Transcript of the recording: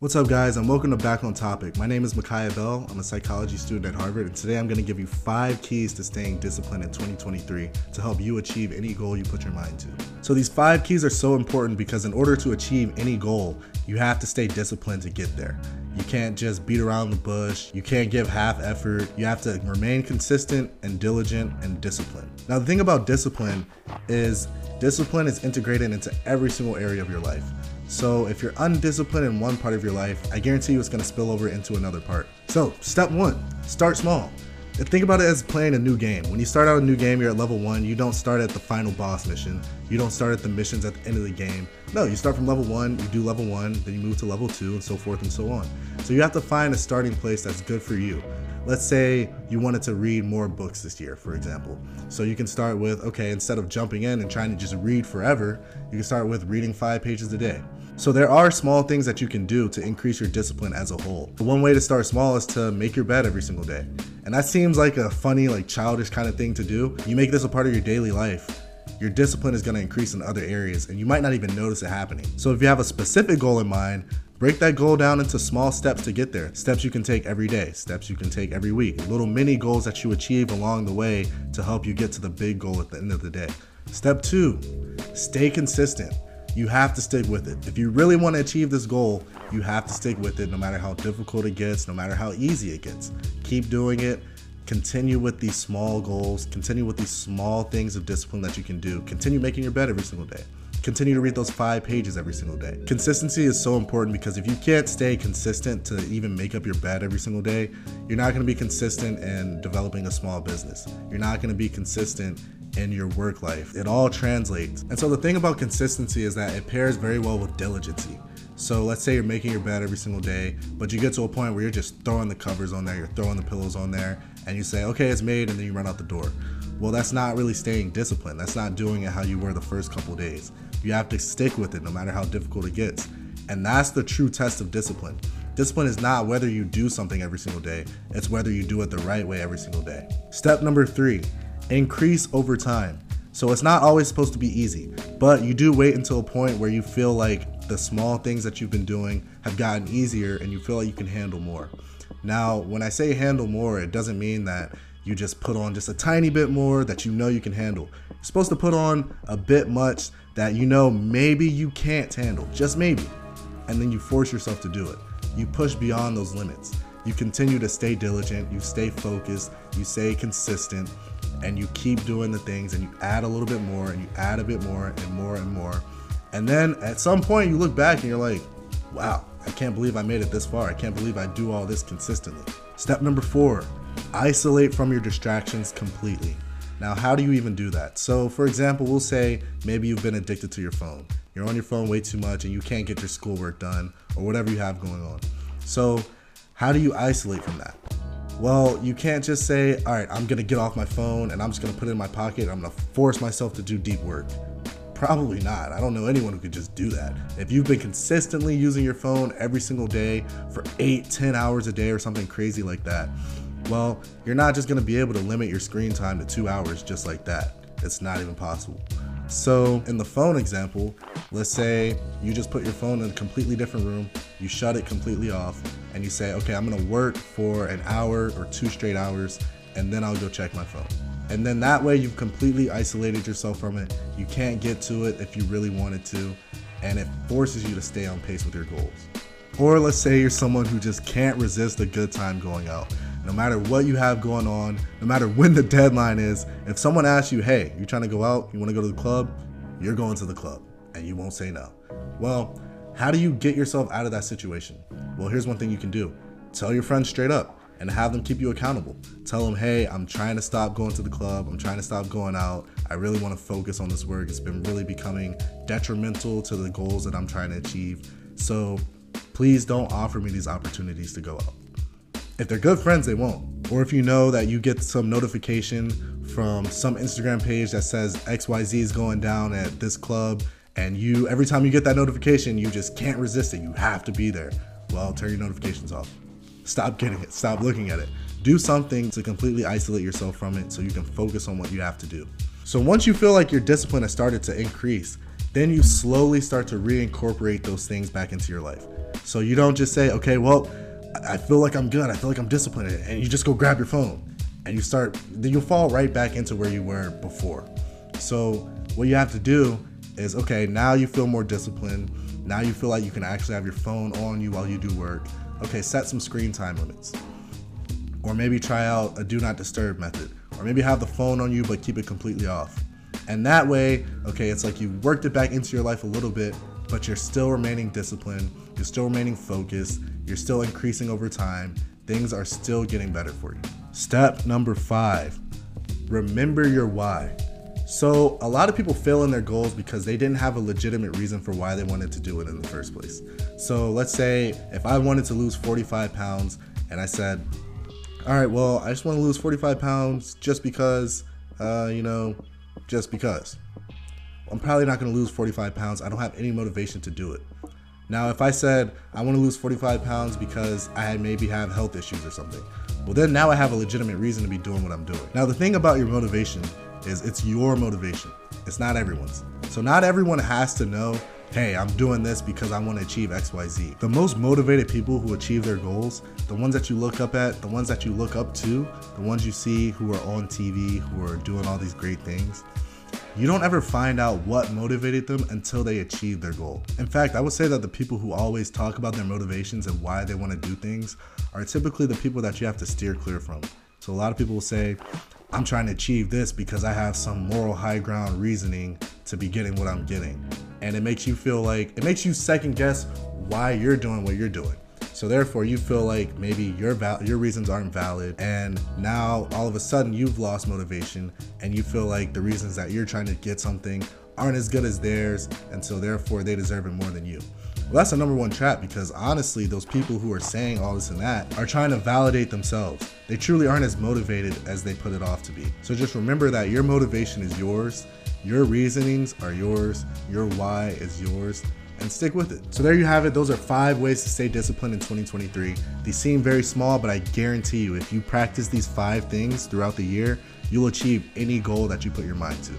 What's up, guys, and welcome to Back on Topic. My name is Micaiah Bell. I'm a psychology student at Harvard, and today I'm going to give you five keys to staying disciplined in 2023 to help you achieve any goal you put your mind to. So, these five keys are so important because in order to achieve any goal, you have to stay disciplined to get there. You can't just beat around the bush. You can't give half effort. You have to remain consistent and diligent and disciplined. Now, the thing about discipline is discipline is integrated into every single area of your life. So if you're undisciplined in one part of your life, I guarantee you it's going to spill over into another part. So, step one start small. Think about it as playing a new game. When you start out a new game, you're at level one. You don't start at the final boss mission. You don't start at the missions at the end of the game. No, you start from level one, you do level one, then you move to level two, and so forth and so on. So you have to find a starting place that's good for you. Let's say you wanted to read more books this year, for example. So you can start with okay, instead of jumping in and trying to just read forever, you can start with reading five pages a day. So there are small things that you can do to increase your discipline as a whole. One way to start small is to make your bed every single day. And that seems like a funny, like childish kind of thing to do. You make this a part of your daily life. Your discipline is going to increase in other areas and you might not even notice it happening. So if you have a specific goal in mind, Break that goal down into small steps to get there. Steps you can take every day, steps you can take every week, little mini goals that you achieve along the way to help you get to the big goal at the end of the day. Step two, stay consistent you have to stick with it. If you really want to achieve this goal, you have to stick with it no matter how difficult it gets, no matter how easy it gets. Keep doing it. Continue with these small goals. Continue with these small things of discipline that you can do. Continue making your bed every single day. Continue to read those five pages every single day. Consistency is so important because if you can't stay consistent to even make up your bed every single day, you're not going to be consistent in developing a small business. You're not going to be consistent in your work life. It all translates. And so the thing about consistency is that it pairs very well with diligency. So let's say you're making your bed every single day, but you get to a point where you're just throwing the covers on there, you're throwing the pillows on there, and you say, okay, it's made, and then you run out the door. Well, that's not really staying disciplined. That's not doing it how you were the first couple days. You have to stick with it no matter how difficult it gets. And that's the true test of discipline. Discipline is not whether you do something every single day, it's whether you do it the right way every single day. Step number three increase over time. So it's not always supposed to be easy, but you do wait until a point where you feel like the small things that you've been doing have gotten easier and you feel like you can handle more. Now, when I say handle more, it doesn't mean that you just put on just a tiny bit more that you know you can handle. You're supposed to put on a bit much that you know maybe you can't handle, just maybe. And then you force yourself to do it. You push beyond those limits. You continue to stay diligent, you stay focused, you stay consistent, and you keep doing the things and you add a little bit more and you add a bit more and more and more. And then at some point you look back and you're like, wow, I can't believe I made it this far. I can't believe I do all this consistently. Step number four, isolate from your distractions completely. Now, how do you even do that? So, for example, we'll say maybe you've been addicted to your phone. You're on your phone way too much and you can't get your schoolwork done or whatever you have going on. So, how do you isolate from that? Well, you can't just say, all right, I'm gonna get off my phone and I'm just gonna put it in my pocket. I'm gonna force myself to do deep work. Probably not. I don't know anyone who could just do that. If you've been consistently using your phone every single day for eight, ten hours a day or something crazy like that, well, you're not just gonna be able to limit your screen time to two hours just like that. It's not even possible. So, in the phone example, let's say you just put your phone in a completely different room, you shut it completely off, and you say, okay, I'm gonna work for an hour or two straight hours, and then I'll go check my phone. And then that way you've completely isolated yourself from it. You can't get to it if you really wanted to, and it forces you to stay on pace with your goals. Or let's say you're someone who just can't resist a good time going out. No matter what you have going on, no matter when the deadline is, if someone asks you, hey, you're trying to go out, you wanna go to the club, you're going to the club, and you won't say no. Well, how do you get yourself out of that situation? Well, here's one thing you can do tell your friends straight up and have them keep you accountable. Tell them, hey, I'm trying to stop going to the club. I'm trying to stop going out. I really want to focus on this work. It's been really becoming detrimental to the goals that I'm trying to achieve. So please don't offer me these opportunities to go out. If they're good friends, they won't. Or if you know that you get some notification from some Instagram page that says XYZ is going down at this club and you every time you get that notification you just can't resist it you have to be there well turn your notifications off stop getting it stop looking at it do something to completely isolate yourself from it so you can focus on what you have to do so once you feel like your discipline has started to increase then you slowly start to reincorporate those things back into your life. So you don't just say, okay, well, I feel like I'm good. I feel like I'm disciplined. And you just go grab your phone and you start, then you'll fall right back into where you were before. So what you have to do is, okay, now you feel more disciplined. Now you feel like you can actually have your phone on you while you do work. Okay, set some screen time limits. Or maybe try out a do not disturb method. Or maybe have the phone on you but keep it completely off. And that way, okay, it's like you worked it back into your life a little bit, but you're still remaining disciplined, you're still remaining focused, you're still increasing over time, things are still getting better for you. Step number five remember your why. So, a lot of people fail in their goals because they didn't have a legitimate reason for why they wanted to do it in the first place. So, let's say if I wanted to lose 45 pounds and I said, All right, well, I just want to lose 45 pounds just because, uh, you know, just because. I'm probably not going to lose 45 pounds. I don't have any motivation to do it. Now, if I said I want to lose 45 pounds because I maybe have health issues or something, well, then now I have a legitimate reason to be doing what I'm doing. Now, the thing about your motivation is it's your motivation, it's not everyone's. So, not everyone has to know, hey, I'm doing this because I want to achieve XYZ. The most motivated people who achieve their goals, the ones that you look up at, the ones that you look up to, the ones you see who are on TV, who are doing all these great things, you don't ever find out what motivated them until they achieve their goal. In fact, I would say that the people who always talk about their motivations and why they want to do things are typically the people that you have to steer clear from. So a lot of people will say, I'm trying to achieve this because I have some moral high ground reasoning to be getting what I'm getting. And it makes you feel like, it makes you second guess why you're doing what you're doing. So therefore, you feel like maybe your val- your reasons aren't valid, and now all of a sudden you've lost motivation, and you feel like the reasons that you're trying to get something aren't as good as theirs, and so therefore they deserve it more than you. Well, that's the number one trap because honestly, those people who are saying all this and that are trying to validate themselves. They truly aren't as motivated as they put it off to be. So just remember that your motivation is yours, your reasonings are yours, your why is yours, and stick with it. So there you have it. Those are five ways to stay disciplined in 2023. These seem very small, but I guarantee you, if you practice these five things throughout the year, you'll achieve any goal that you put your mind to.